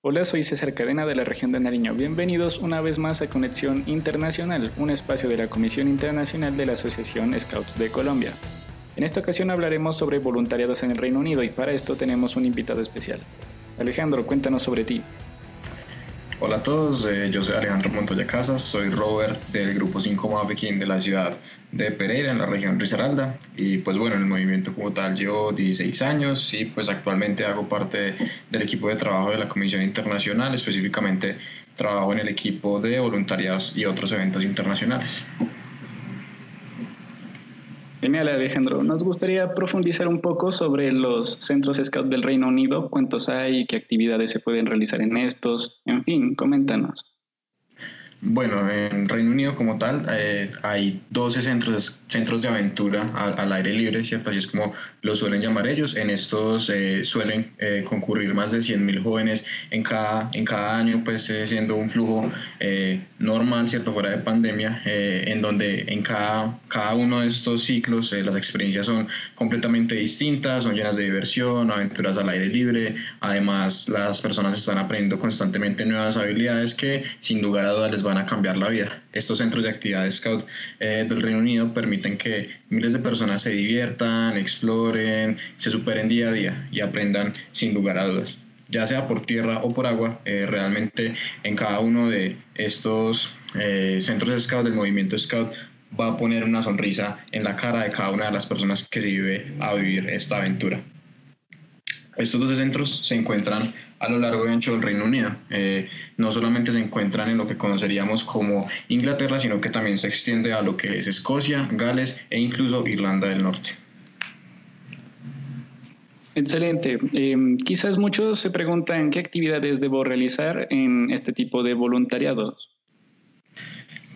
Hola, soy César Cadena de la región de Nariño. Bienvenidos una vez más a Conexión Internacional, un espacio de la Comisión Internacional de la Asociación Scouts de Colombia. En esta ocasión hablaremos sobre voluntariados en el Reino Unido y para esto tenemos un invitado especial. Alejandro, cuéntanos sobre ti. Hola a todos, eh, yo soy Alejandro Montoya Casas, soy Robert del grupo 5 Mafequín de la ciudad de Pereira, en la región Risaralda. Y pues bueno, en el movimiento como tal llevo 16 años y pues actualmente hago parte del equipo de trabajo de la Comisión Internacional, específicamente trabajo en el equipo de voluntariados y otros eventos internacionales. Genial, Alejandro. Nos gustaría profundizar un poco sobre los centros Scout del Reino Unido, cuántos hay, qué actividades se pueden realizar en estos, en fin, coméntanos. Bueno, en Reino Unido como tal eh, hay 12 centros, centros de aventura al, aire libre, ¿cierto? Así es como lo suelen llamar ellos. En estos eh, suelen eh, concurrir más de 100.000 jóvenes en cada, en cada año, pues siendo un flujo normal, ¿cierto? Fuera de pandemia, en donde en cada, cada uno de estos ciclos las experiencias son completamente distintas, son llenas de diversión, aventuras al aire libre. Además, las personas están aprendiendo constantemente nuevas habilidades que sin lugar a dudas les van a cambiar la vida. Estos centros de actividades Scout eh, del Reino Unido permiten que miles de personas se diviertan, exploren, se superen día a día y aprendan sin lugar a dudas. Ya sea por tierra o por agua, eh, realmente en cada uno de estos eh, centros de Scout, del movimiento Scout, va a poner una sonrisa en la cara de cada una de las personas que se vive a vivir esta aventura. Estos 12 centros se encuentran a lo largo y ancho del Reino Unido. Eh, no solamente se encuentran en lo que conoceríamos como Inglaterra, sino que también se extiende a lo que es Escocia, Gales e incluso Irlanda del Norte. Excelente. Em, quizás muchos se preguntan qué actividades debo realizar en este tipo de voluntariados.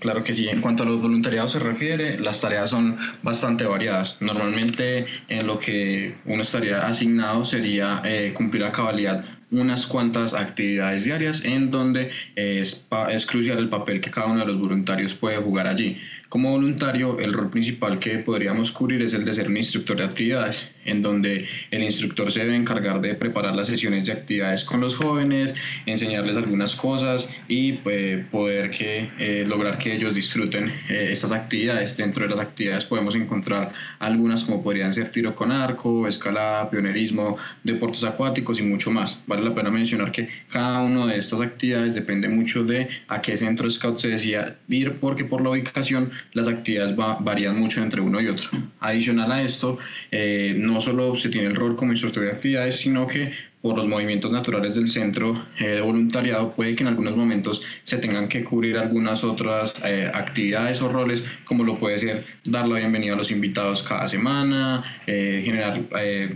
Claro que sí. En cuanto a los voluntariados se refiere, las tareas son bastante variadas. Normalmente en lo que uno estaría asignado sería eh, cumplir a cabalidad unas cuantas actividades diarias en donde es, es crucial el papel que cada uno de los voluntarios puede jugar allí. Como voluntario, el rol principal que podríamos cubrir es el de ser un instructor de actividades, en donde el instructor se debe encargar de preparar las sesiones de actividades con los jóvenes, enseñarles algunas cosas y pues, poder que, eh, lograr que ellos disfruten eh, estas actividades. Dentro de las actividades podemos encontrar algunas como podrían ser tiro con arco, escalada, pionerismo, deportes acuáticos y mucho más. Vale la pena mencionar que cada una de estas actividades depende mucho de a qué centro scout se decía ir, porque por la ubicación las actividades varían mucho entre uno y otro. Adicional a esto, eh, no solo se tiene el rol como instructor de actividades, sino que por los movimientos naturales del centro eh, de voluntariado, puede que en algunos momentos se tengan que cubrir algunas otras eh, actividades o roles, como lo puede ser dar la bienvenida a los invitados cada semana, generar,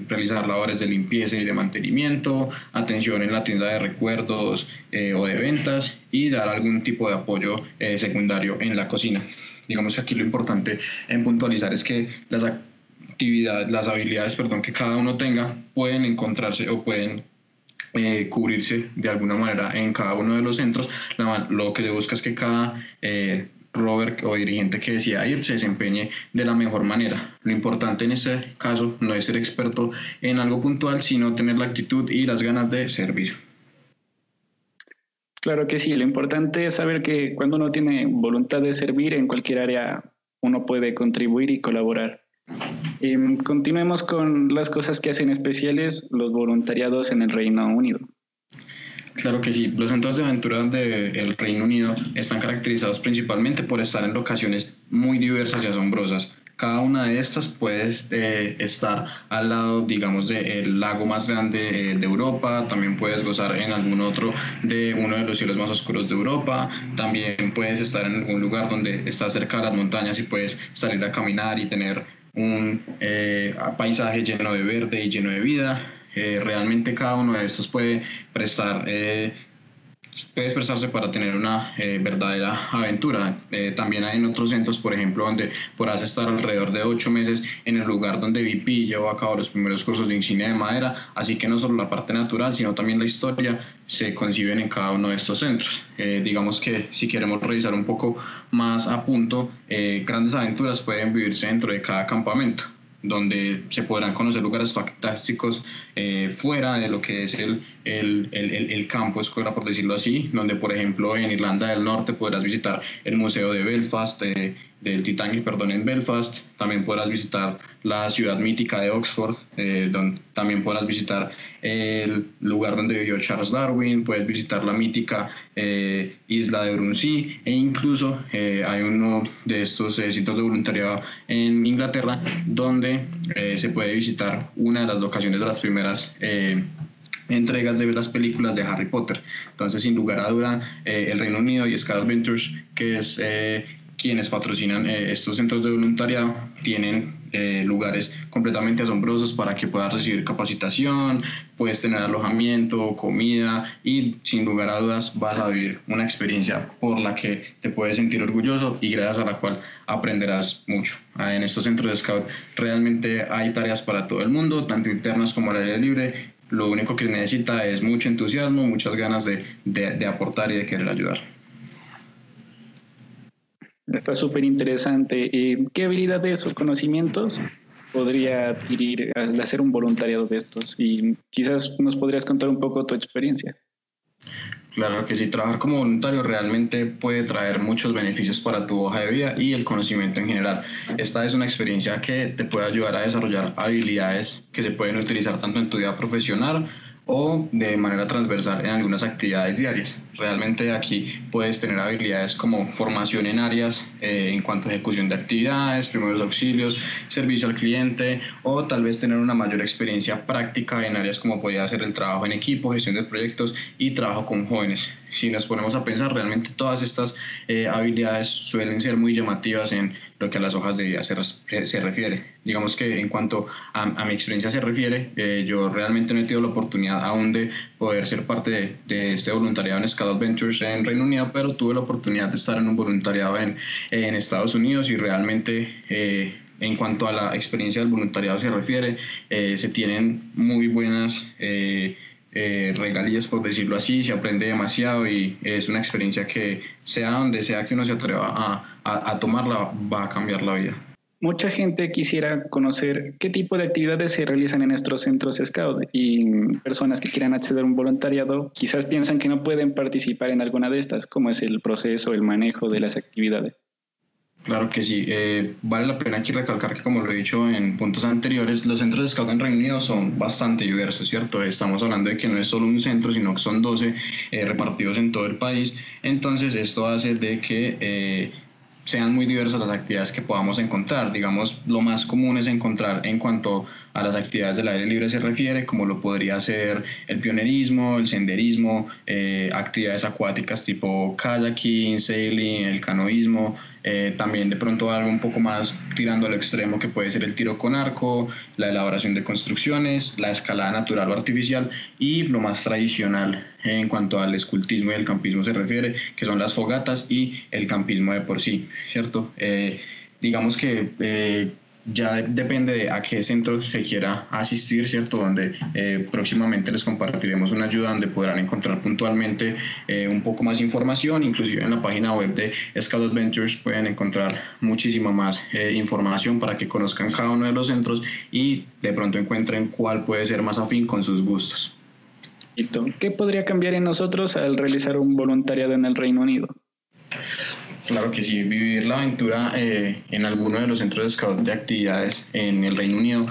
realizar labores de limpieza y de mantenimiento, atención en la tienda de recuerdos o de ventas y dar algún tipo de apoyo secundario en la cocina. Digamos que aquí lo importante en puntualizar es que las actividades, las habilidades, perdón, que cada uno tenga pueden encontrarse o pueden eh, cubrirse de alguna manera en cada uno de los centros. lo que se busca es que cada eh, o dirigente que decida ir se desempeñe de la mejor manera. Lo importante en este caso no es ser experto en algo puntual, sino tener la actitud y las ganas de servir. Claro que sí, lo importante es saber que cuando uno tiene voluntad de servir en cualquier área, uno puede contribuir y colaborar. Em, continuemos con las cosas que hacen especiales los voluntariados en el Reino Unido. Claro que sí, los centros de aventura del Reino Unido están caracterizados principalmente por estar en locaciones muy diversas y asombrosas. Cada una de estas puede eh, estar al lado, digamos, del lago más grande eh, de Europa, también puedes gozar en algún otro de uno de los cielos más oscuros de Europa, también puedes estar en algún lugar donde estás cerca de las montañas y puedes salir a caminar y tener un eh, paisaje lleno de verde y lleno de vida. realmente cada uno de estos puede prestar puede expresarse para tener una eh, verdadera aventura. Eh, también hay en otros centros, por ejemplo, donde podrás estar alrededor de ocho meses en el lugar donde VP llevó a cabo los primeros cursos de ingeniería de madera, así que no solo la parte natural, sino también la historia se conciben en cada uno de estos centros. Eh, digamos que si queremos revisar un poco más a punto, grandes aventuras pueden vivirse dentro de cada campamento donde se podrán conocer lugares fantásticos eh, fuera de lo que es el, el, el, el, campo escuela, por decirlo así, donde por ejemplo en Irlanda del Norte podrás visitar el Museo de Belfast, del Titanic, perdón, en Belfast, también podrás visitar la ciudad mítica de Oxford, eh, donde también podrás visitar el lugar donde vivió Charles Darwin, puedes visitar la mítica eh, isla de Brunsea e incluso eh, hay uno de estos sitios de voluntariado en Inglaterra donde se puede visitar una de las locaciones de las primeras entregas de las películas de Harry Potter. Entonces, sin lugar a duda, el Reino Unido y Sky Adventures, que es quienes patrocinan eh, estos centros de voluntariado tienen eh, lugares completamente asombrosos para que puedas recibir capacitación, puedes tener alojamiento, comida y sin lugar a dudas vas a vivir una experiencia por la que te puedes sentir orgulloso y gracias a la cual aprenderás mucho. Ah, en estos centros de Scout realmente hay tareas para todo el mundo, tanto internas como al aire libre. Lo único que se necesita es mucho entusiasmo, muchas ganas de, de, de aportar y de querer ayudar. Está súper interesante. Eh, ¿Qué habilidades o conocimientos podría adquirir al hacer un voluntariado de estos? Y quizás nos podrías contar un poco tu experiencia. Claro que sí, trabajar como voluntario realmente puede traer muchos beneficios para tu hoja de vida y el conocimiento en general. Esta es una experiencia que te puede ayudar a desarrollar habilidades que se pueden utilizar tanto en tu vida profesional o de manera transversal en algunas actividades diarias. Realmente aquí puedes tener habilidades como formación en áreas eh, en cuanto a ejecución de actividades, primeros auxilios, servicio al cliente o tal vez tener una mayor experiencia práctica en áreas como podría ser el trabajo en equipo, gestión de proyectos y trabajo con jóvenes. Si nos ponemos a pensar, realmente todas estas eh, habilidades suelen ser muy llamativas en lo que a las hojas de vida se, se refiere. Digamos que en cuanto a, mi experiencia se refiere, eh, yo realmente no he tenido la oportunidad aún de poder ser parte de, este voluntariado en Scout Adventures en Reino Unido, pero tuve la oportunidad de estar en un voluntariado en, en Estados Unidos y realmente... Eh, en cuanto a la experiencia del voluntariado se refiere, eh, se tienen muy buenas eh, regalías, por decirlo así, se aprende demasiado y es una experiencia que sea donde sea que uno se atreva a, a, a tomarla, va a cambiar la vida. Mucha gente quisiera conocer qué tipo de actividades se realizan en nuestros centros Scout y personas que quieran acceder a un voluntariado quizás piensan que no pueden participar en alguna de estas, como es el proceso, el manejo de las actividades. Claro que sí. Eh, vale la pena aquí recalcar que, como lo he dicho en puntos anteriores, los centros de Scout en Reino Unido son bastante diversos, ¿cierto? Estamos hablando de que no es solo un centro, sino que son 12 eh, repartidos en todo el país. Entonces, esto hace de que eh, sean muy diversas las actividades que podamos encontrar. Digamos, lo más común es encontrar en cuanto a las actividades del aire libre se refiere, como lo podría ser el pionerismo, el senderismo, eh, actividades acuáticas tipo kayaking, sailing, el canoísmo, eh, también de pronto algo un poco más tirando al extremo que puede ser el tiro con arco, la elaboración de construcciones, la escalada natural o artificial y lo más tradicional en cuanto al escultismo y el campismo se refiere, que son las fogatas y el campismo de por sí, ¿cierto? Eh, digamos que eh, ya depende de a qué centro se quiera asistir, ¿cierto? Donde eh, próximamente les compartiremos una ayuda donde podrán encontrar puntualmente un poco más información, inclusive en la página web de Scout Adventures pueden encontrar muchísima más información para que conozcan cada uno de los centros y de pronto encuentren cuál puede ser más afín con sus gustos. Listo. ¿Qué podría cambiar en nosotros al realizar un voluntariado en el Reino Unido? Claro que sí, vivir la aventura eh, en alguno de los centros de scout de actividades en el Reino Unido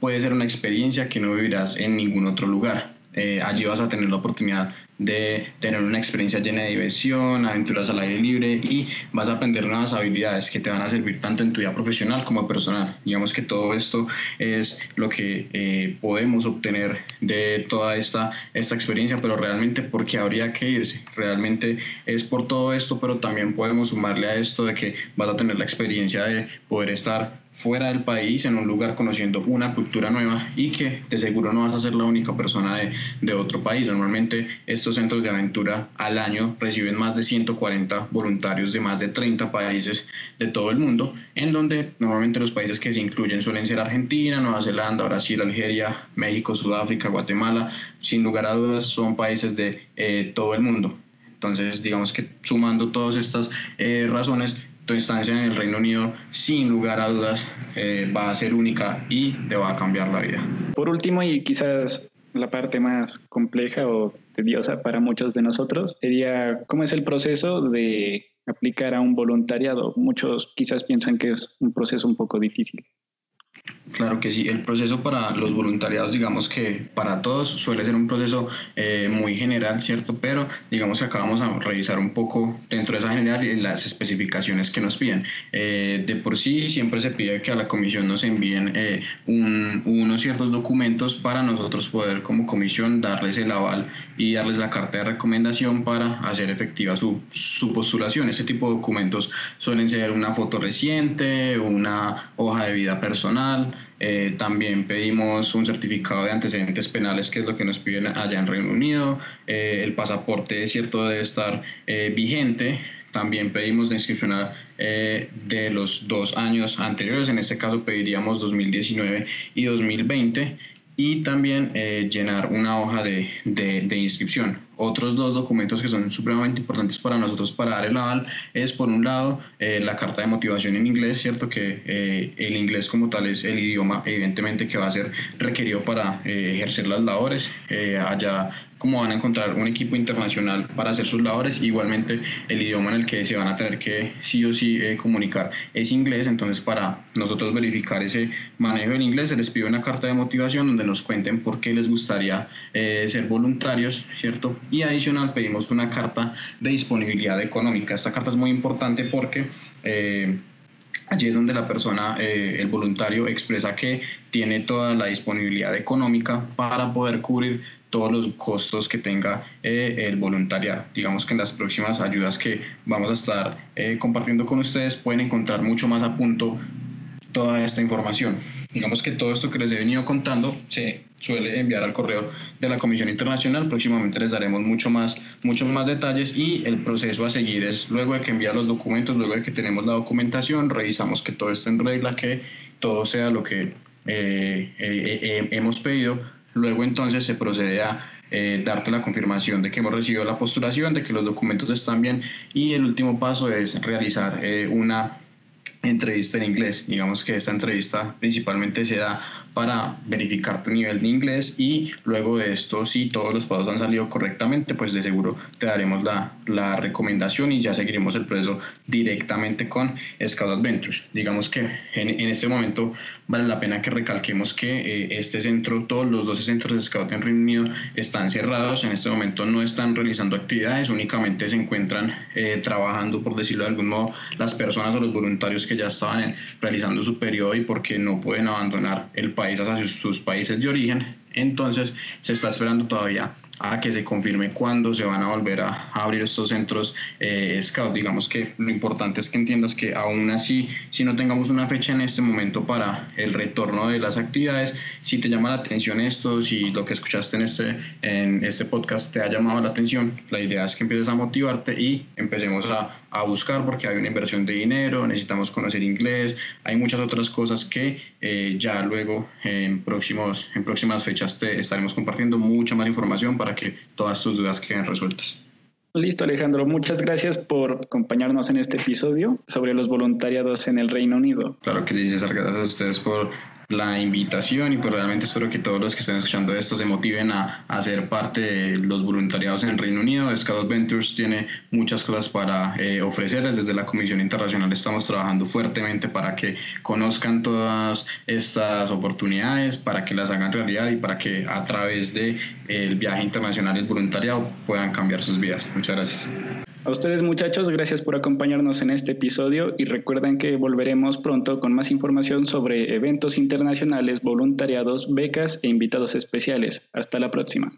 puede ser una experiencia que no vivirás en ningún otro lugar. Eh, allí vas a tener la oportunidad de tener una experiencia llena de diversión, aventuras al aire libre y vas a aprender nuevas habilidades que te van a servir tanto en tu vida profesional como personal. Digamos que todo esto es lo que eh, podemos obtener de toda esta, esta experiencia, pero realmente porque habría que irse, realmente es por todo esto, pero también podemos sumarle a esto de que vas a tener la experiencia de poder estar fuera del país, en un lugar conociendo una cultura nueva y que de seguro no vas a ser la única persona de, de otro país. Normalmente esto centros de aventura al año reciben más de 140 voluntarios de más de 30 países de todo el mundo, en donde normalmente los países que se incluyen suelen ser Argentina, Nueva Zelanda, Brasil, Algeria, México, Sudáfrica, Guatemala. Sin lugar a dudas son países de eh, todo el mundo. Entonces, digamos que sumando todas estas eh, razones, tu estancia en el Reino Unido, sin lugar a dudas, eh, va a ser única y te va a cambiar la vida. Por último, y quizás la parte más compleja o tediosa para muchos de nosotros sería cómo es el proceso de aplicar a un voluntariado. Muchos quizás piensan que es un proceso un poco difícil. Claro que sí, el proceso para los voluntariados, digamos que para todos suele ser un proceso eh, muy general, ¿cierto? Pero digamos que acabamos a revisar un poco dentro de esa general y las especificaciones que nos piden. Eh, de por sí siempre se pide que a la comisión nos envíen eh, unos ciertos documentos para nosotros poder como comisión darles el aval y darles la carta de recomendación para hacer efectiva su, su postulación. Ese tipo de documentos suelen ser una foto reciente, una hoja de vida personal, eh, también pedimos un certificado de antecedentes penales, que es lo que nos piden allá en Reino Unido. Eh, el pasaporte, cierto, debe estar eh, vigente. También pedimos la inscripción de los dos años anteriores. En este caso pediríamos 2019 y 2020 y también llenar una hoja de, de, inscripción. Otros dos documentos que son supremamente importantes para nosotros para dar el aval es, por un lado, eh, la carta de motivación en inglés, ¿cierto? Que eh, el inglés como tal es el idioma, evidentemente, que va a ser requerido para eh, ejercer las labores. allá como van a encontrar un equipo internacional para hacer sus labores, igualmente el idioma en el que se van a tener que sí o sí comunicar es inglés, entonces para nosotros verificar ese manejo del inglés se les pide una carta de motivación donde nos cuenten por qué les gustaría ser voluntarios, ¿cierto? Y adicional pedimos una carta de disponibilidad económica. Esta carta es muy importante porque eh, allí es donde la persona, eh, el voluntario, expresa que tiene toda la disponibilidad económica para poder cubrir todos los costos que tenga eh, el voluntariado. Digamos que en las próximas ayudas que vamos a estar compartiendo con ustedes pueden encontrar mucho más a punto toda esta información. Digamos que todo esto que les he venido contando se suele enviar al correo de la Comisión Internacional. Próximamente les daremos mucho más, muchos más detalles y el proceso a seguir es luego de que envían los documentos, luego de que tenemos la documentación, revisamos que todo esté en regla, que todo sea lo que eh, eh, eh, hemos pedido. Luego entonces se procede a darte la confirmación de que hemos recibido la postulación, de que los documentos están bien y el último paso es realizar una entrevista en inglés. Digamos que esta entrevista principalmente se da para verificar tu nivel de inglés y luego de esto, si todos los pasos han salido correctamente, pues de seguro te daremos la, la recomendación y ya seguiremos el proceso directamente con Scout Adventures. Digamos que en, en este momento vale la pena que recalquemos que eh, este centro, todos los 12 centros de Scout en Reino Unido están cerrados, en este momento no están realizando actividades, únicamente se encuentran eh, trabajando, por decirlo de algún modo, las personas o los voluntarios que ya estaban realizando su periodo y porque no pueden abandonar el país hacia sus países de origen. Entonces se está esperando todavía a que se confirme cuándo se van a volver a, abrir estos centros eh, Scout. Digamos que lo importante es que entiendas que aún así, si no tengamos una fecha en este momento para el retorno de las actividades, si te llama la atención esto, si lo que escuchaste en este, en este podcast te ha llamado la atención, la idea es que empieces a motivarte y empecemos a, a buscar porque hay una inversión de dinero, necesitamos conocer inglés, hay muchas otras cosas que eh, ya luego en, próximos, en próximas fechas te estaremos compartiendo mucha más información para que todas tus dudas queden resueltas. Listo, Alejandro. Muchas gracias por acompañarnos en este episodio sobre los voluntariados en el Reino Unido. Claro que sí, César. Gracias a ustedes por la invitación y pues realmente espero que todos los que estén escuchando esto se motiven a, a ser parte de los voluntariados en Reino Unido. Scout Ventures tiene muchas cosas para eh, ofrecerles. Desde la Comisión Internacional estamos trabajando fuertemente para que conozcan todas estas oportunidades, para que las hagan realidad y para que a través del el viaje internacional y el voluntariado puedan cambiar sus vidas. Muchas gracias. A ustedes muchachos, gracias por acompañarnos en este episodio y recuerden que volveremos pronto con más información sobre eventos internacionales, voluntariados, becas e invitados especiales. Hasta la próxima.